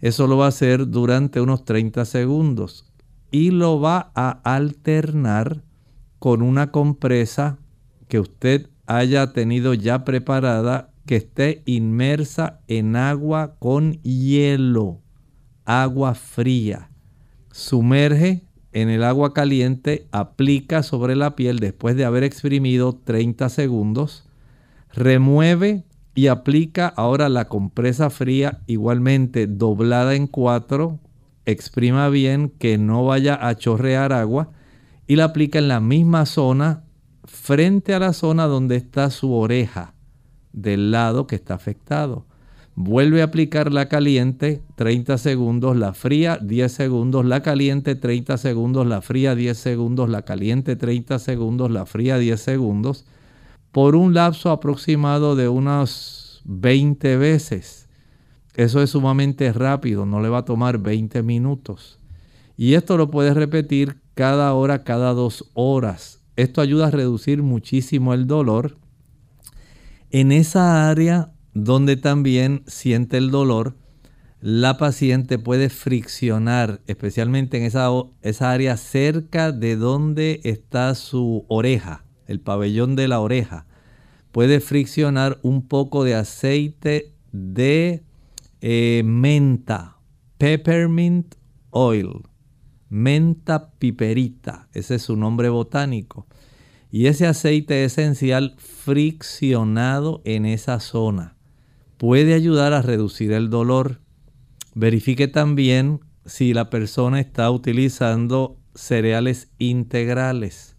Eso lo va a hacer durante unos 30 segundos y lo va a alternar con una compresa que usted haya tenido ya preparada que esté inmersa en agua con hielo, agua fría. Sumerge en el agua caliente, aplica sobre la piel después de haber exprimido 30 segundos, remueve y aplica ahora la compresa fría igualmente doblada en cuatro exprima bien que no vaya a chorrear agua y la aplica en la misma zona frente a la zona donde está su oreja del lado que está afectado. Vuelve a aplicar la caliente 30 segundos, la fría 10 segundos, la caliente 30 segundos, la fría 10 segundos, la caliente 30 segundos, la fría 10 segundos, por un lapso aproximado de unas 20 veces. Eso es sumamente rápido, no le va a tomar 20 minutos. Y esto lo puedes repetir cada hora, cada dos horas. Esto ayuda a reducir muchísimo el dolor. En esa área donde también siente el dolor, la paciente puede friccionar, especialmente en esa, esa área cerca de donde está su oreja, el pabellón de la oreja. Puede friccionar un poco de aceite de eh, menta, peppermint oil, menta piperita, ese es su nombre botánico. Y ese aceite esencial friccionado en esa zona puede ayudar a reducir el dolor. Verifique también si la persona está utilizando cereales integrales.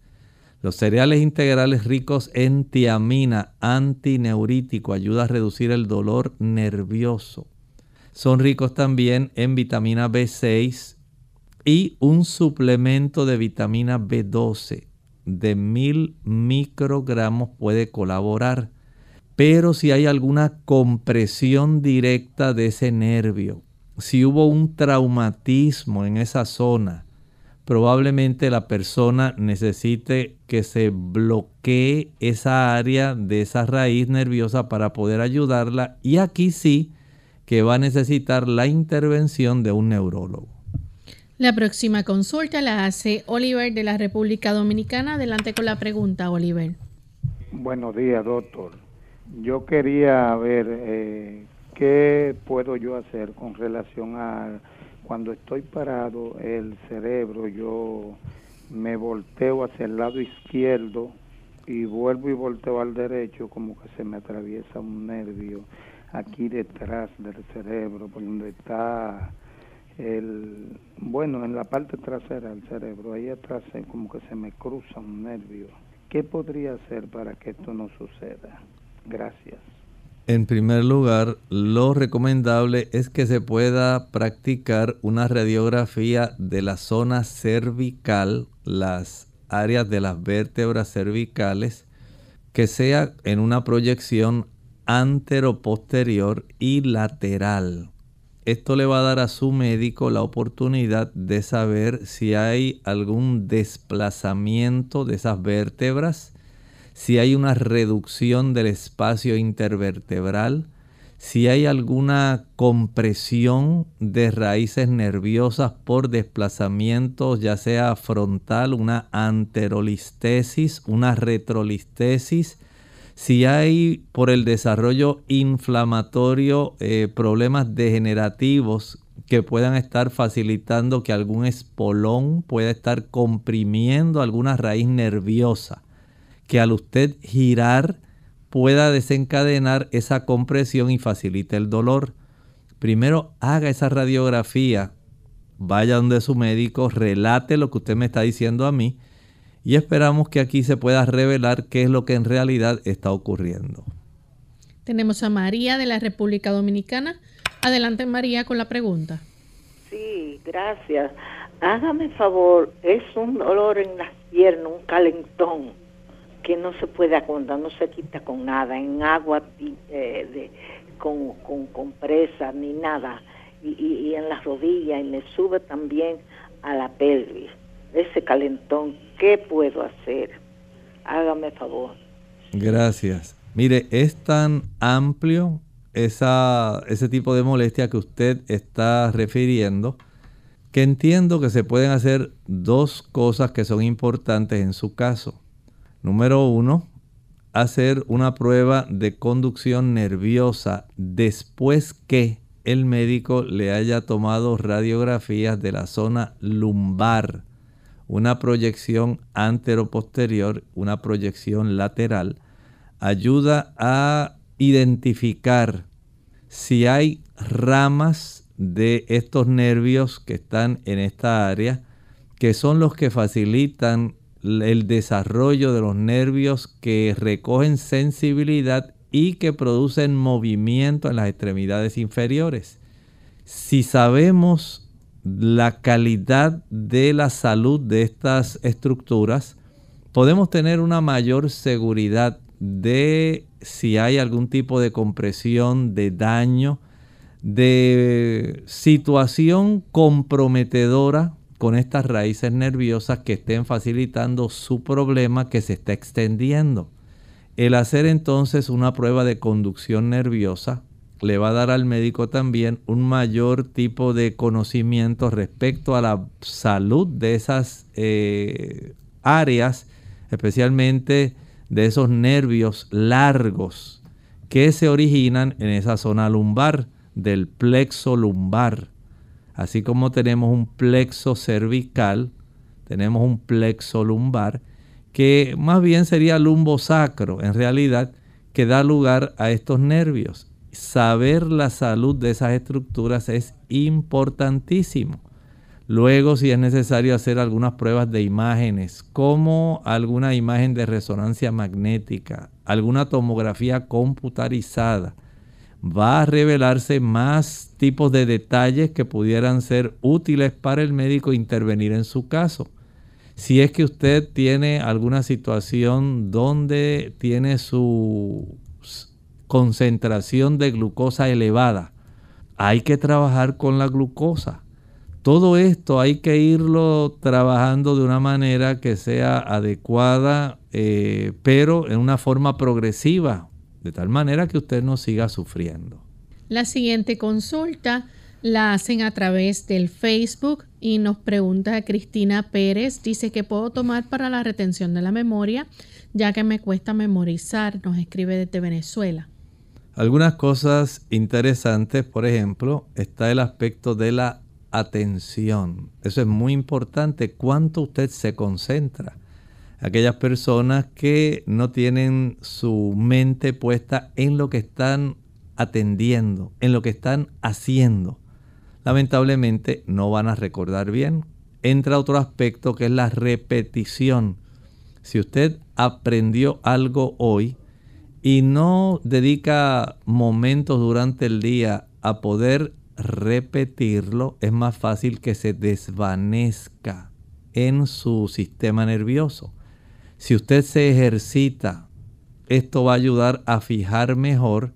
Los cereales integrales ricos en tiamina, antineurítico, ayuda a reducir el dolor nervioso. Son ricos también en vitamina B6 y un suplemento de vitamina B12 de mil microgramos puede colaborar. Pero si hay alguna compresión directa de ese nervio, si hubo un traumatismo en esa zona, probablemente la persona necesite que se bloquee esa área de esa raíz nerviosa para poder ayudarla. Y aquí sí, que va a necesitar la intervención de un neurólogo. La próxima consulta la hace Oliver de la República Dominicana. Adelante con la pregunta, Oliver. Buenos días, doctor. Yo quería ver eh, qué puedo yo hacer con relación a cuando estoy parado, el cerebro, yo me volteo hacia el lado izquierdo y vuelvo y volteo al derecho, como que se me atraviesa un nervio aquí detrás del cerebro, por donde está el, bueno, en la parte trasera del cerebro, ahí atrás como que se me cruza un nervio. ¿Qué podría hacer para que esto no suceda? Gracias. En primer lugar, lo recomendable es que se pueda practicar una radiografía de la zona cervical, las áreas de las vértebras cervicales, que sea en una proyección anteroposterior y lateral. Esto le va a dar a su médico la oportunidad de saber si hay algún desplazamiento de esas vértebras, si hay una reducción del espacio intervertebral, si hay alguna compresión de raíces nerviosas por desplazamientos, ya sea frontal, una anterolistesis, una retrolistesis, si hay por el desarrollo inflamatorio eh, problemas degenerativos que puedan estar facilitando que algún espolón pueda estar comprimiendo alguna raíz nerviosa, que al usted girar pueda desencadenar esa compresión y facilite el dolor. Primero haga esa radiografía, vaya donde su médico, relate lo que usted me está diciendo a mí y esperamos que aquí se pueda revelar qué es lo que en realidad está ocurriendo. Tenemos a María de la República Dominicana. Adelante María con la pregunta. Sí, gracias. Hágame favor, es un dolor en las piernas, un calentón que no se puede aguantar, no se quita con nada, en agua eh, de, con, con compresa ni nada, y, y en las rodillas y me sube también a la pelvis ese calentón, ¿qué puedo hacer? Hágame favor. Gracias. Mire, es tan amplio esa, ese tipo de molestia que usted está refiriendo que entiendo que se pueden hacer dos cosas que son importantes en su caso. Número uno, hacer una prueba de conducción nerviosa después que el médico le haya tomado radiografías de la zona lumbar una proyección antero-posterior, una proyección lateral, ayuda a identificar si hay ramas de estos nervios que están en esta área, que son los que facilitan el desarrollo de los nervios que recogen sensibilidad y que producen movimiento en las extremidades inferiores. Si sabemos la calidad de la salud de estas estructuras, podemos tener una mayor seguridad de si hay algún tipo de compresión, de daño, de situación comprometedora con estas raíces nerviosas que estén facilitando su problema que se está extendiendo. El hacer entonces una prueba de conducción nerviosa le va a dar al médico también un mayor tipo de conocimiento respecto a la salud de esas eh, áreas, especialmente de esos nervios largos que se originan en esa zona lumbar, del plexo lumbar. Así como tenemos un plexo cervical, tenemos un plexo lumbar, que más bien sería lumbosacro en realidad, que da lugar a estos nervios saber la salud de esas estructuras es importantísimo. Luego, si es necesario hacer algunas pruebas de imágenes, como alguna imagen de resonancia magnética, alguna tomografía computarizada, va a revelarse más tipos de detalles que pudieran ser útiles para el médico intervenir en su caso. Si es que usted tiene alguna situación donde tiene su concentración de glucosa elevada. Hay que trabajar con la glucosa. Todo esto hay que irlo trabajando de una manera que sea adecuada, eh, pero en una forma progresiva, de tal manera que usted no siga sufriendo. La siguiente consulta la hacen a través del Facebook y nos pregunta Cristina Pérez, dice que puedo tomar para la retención de la memoria, ya que me cuesta memorizar, nos escribe desde Venezuela. Algunas cosas interesantes, por ejemplo, está el aspecto de la atención. Eso es muy importante, cuánto usted se concentra. Aquellas personas que no tienen su mente puesta en lo que están atendiendo, en lo que están haciendo lamentablemente no van a recordar bien. Entra otro aspecto que es la repetición. Si usted aprendió algo hoy y no dedica momentos durante el día a poder repetirlo, es más fácil que se desvanezca en su sistema nervioso. Si usted se ejercita, esto va a ayudar a fijar mejor.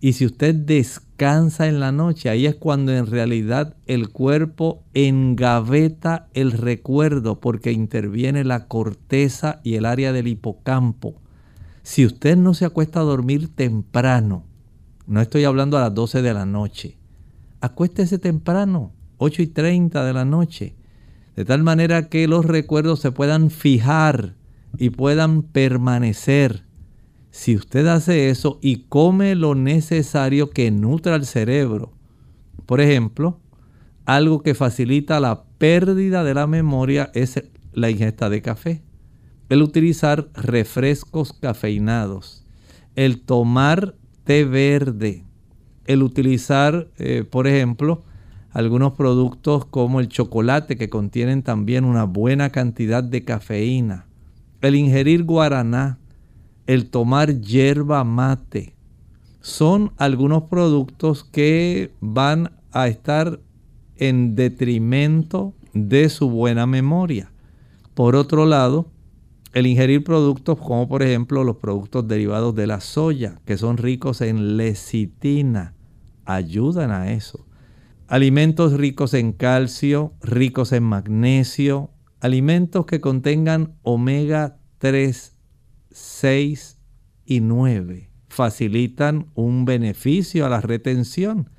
Y si usted descansa, cansa en la noche. Ahí es cuando en realidad el cuerpo engaveta el recuerdo porque interviene la corteza y el área del hipocampo. Si usted no se acuesta a dormir temprano, no estoy hablando a las 12 de la noche, acuéstese temprano, 8 y 30 de la noche, de tal manera que los recuerdos se puedan fijar y puedan permanecer si usted hace eso y come lo necesario que nutra al cerebro, por ejemplo, algo que facilita la pérdida de la memoria es la ingesta de café. El utilizar refrescos cafeinados, el tomar té verde, el utilizar, eh, por ejemplo, algunos productos como el chocolate que contienen también una buena cantidad de cafeína, el ingerir guaraná, el tomar hierba mate. Son algunos productos que van a estar en detrimento de su buena memoria. Por otro lado, el ingerir productos como por ejemplo los productos derivados de la soya, que son ricos en lecitina, ayudan a eso. Alimentos ricos en calcio, ricos en magnesio, alimentos que contengan omega 3 6 y 9 facilitan un beneficio a la retención.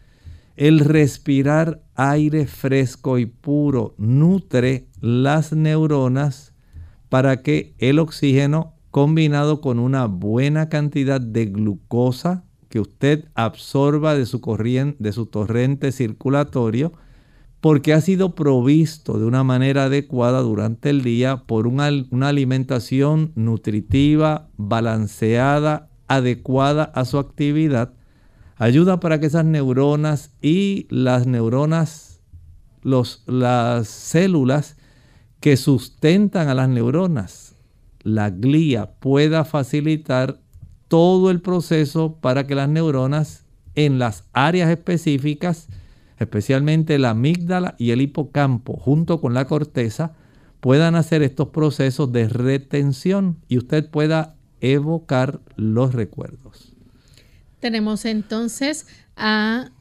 El respirar aire fresco y puro nutre las neuronas para que el oxígeno combinado con una buena cantidad de glucosa que usted absorba de su, corriente, de su torrente circulatorio porque ha sido provisto de una manera adecuada durante el día por una, alimentación nutritiva, balanceada, adecuada a su actividad, ayuda para que esas neuronas y las neuronas, los, las células que sustentan a las neuronas, la glía, pueda facilitar todo el proceso para que las neuronas en las áreas específicas especialmente la amígdala y el hipocampo, junto con la corteza, puedan hacer estos procesos de retención y usted pueda evocar los recuerdos. Tenemos entonces a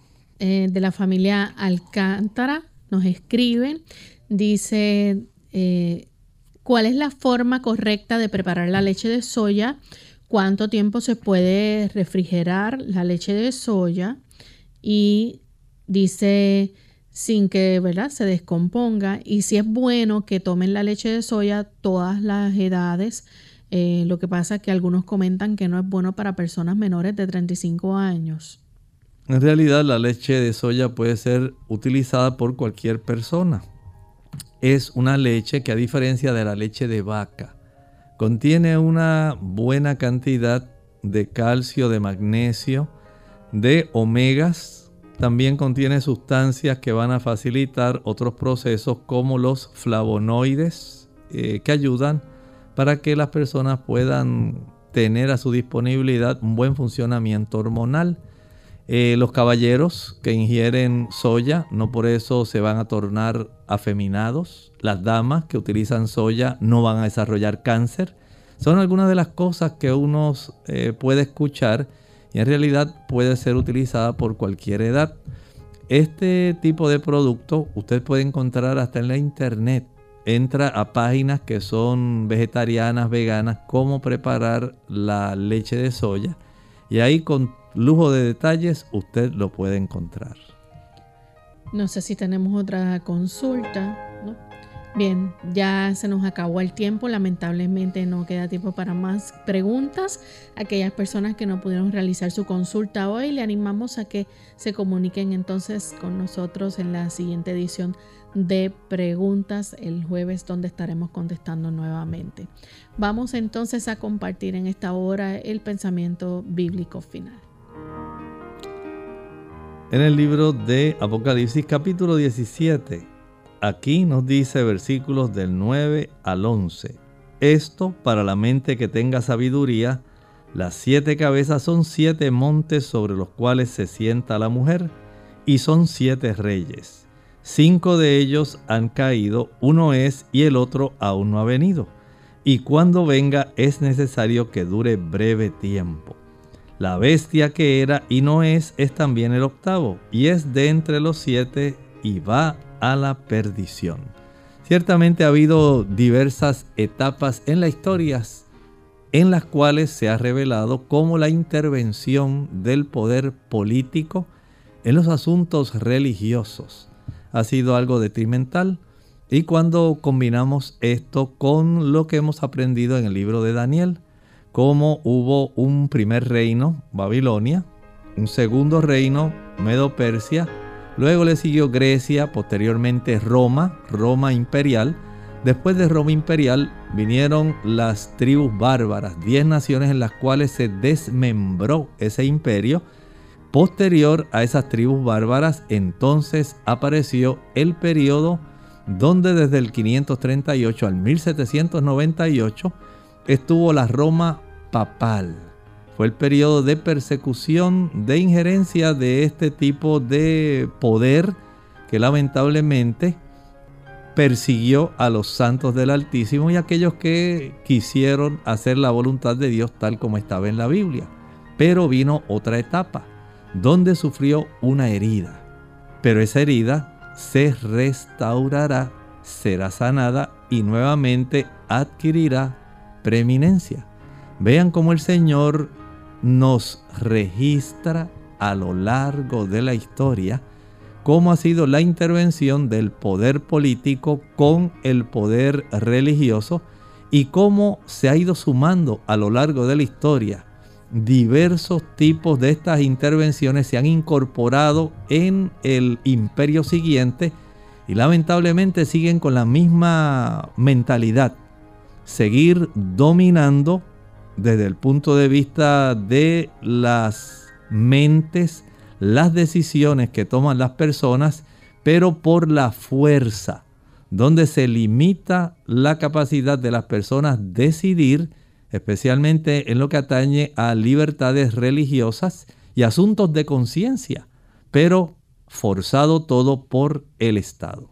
eh, de la familia Alcántara, nos escriben, dice, eh, ¿cuál es la forma correcta de preparar la leche de soya? ¿Cuánto tiempo se puede refrigerar la leche de soya? Y dice sin que ¿verdad? se descomponga y si es bueno que tomen la leche de soya todas las edades. Eh, lo que pasa es que algunos comentan que no es bueno para personas menores de 35 años. En realidad la leche de soya puede ser utilizada por cualquier persona. Es una leche que a diferencia de la leche de vaca, contiene una buena cantidad de calcio, de magnesio, de omegas también contiene sustancias que van a facilitar otros procesos como los flavonoides eh, que ayudan para que las personas puedan tener a su disponibilidad un buen funcionamiento hormonal. Eh, los caballeros que ingieren soya no por eso se van a tornar afeminados. Las damas que utilizan soya no van a desarrollar cáncer. Son algunas de las cosas que uno eh, puede escuchar y en realidad puede ser utilizada por cualquier edad. Este tipo de producto usted puede encontrar hasta en la internet. Entra a páginas que son vegetarianas, veganas, cómo preparar la leche de soya. Y ahí con lujo de detalles usted lo puede encontrar. No sé si tenemos otra consulta. Bien, ya se nos acabó el tiempo. Lamentablemente no queda tiempo para más preguntas. Aquellas personas que no pudieron realizar su consulta hoy, le animamos a que se comuniquen entonces con nosotros en la siguiente edición de preguntas el jueves donde estaremos contestando nuevamente. Vamos entonces a compartir en esta hora el pensamiento bíblico final. En el libro de Apocalipsis capítulo 17, aquí nos dice versículos del 9 al 11. Esto para la mente que tenga sabiduría, las siete cabezas son siete montes sobre los cuales se sienta la mujer, y son siete reyes. Cinco de ellos han caído, uno es y el otro aún no ha venido. Y cuando venga es necesario que dure breve tiempo. La bestia que era y no es es también el octavo, y es de entre los siete y va a la perdición. Ciertamente ha habido diversas etapas en la historia en las cuales se ha revelado cómo la intervención del poder político en los asuntos religiosos ha sido algo detrimental. Y cuando combinamos esto con lo que hemos aprendido en el libro de Daniel, cómo hubo un primer reino, Babilonia, un segundo reino, Medo-Persia, luego le siguió Grecia, posteriormente Roma, Roma imperial. Después de Roma imperial vinieron las tribus bárbaras, diez naciones en las cuales se desmembró ese imperio. Posterior a esas tribus bárbaras, entonces apareció el periodo donde desde el 538 al 1798 estuvo la Roma papal. Fue el periodo de persecución, de injerencia de este tipo de poder que lamentablemente persiguió a los santos del Altísimo y aquellos que quisieron hacer la voluntad de Dios tal como estaba en la Biblia. Pero vino otra etapa, donde sufrió una herida. Pero esa herida se restaurará, será sanada y nuevamente adquirirá preeminencia. Vean cómo el Señor nos registra a lo largo de la historia cómo ha sido la intervención del poder político con el poder religioso y cómo se ha ido sumando a lo largo de la historia. Diversos tipos de estas intervenciones se han incorporado en el imperio siguiente y lamentablemente siguen con la misma mentalidad seguir dominando desde el punto de vista de las mentes, las decisiones que toman las personas, pero por la fuerza, donde se limita la capacidad de las personas decidir, especialmente en lo que atañe a libertades religiosas y asuntos de conciencia, pero forzado todo por el Estado.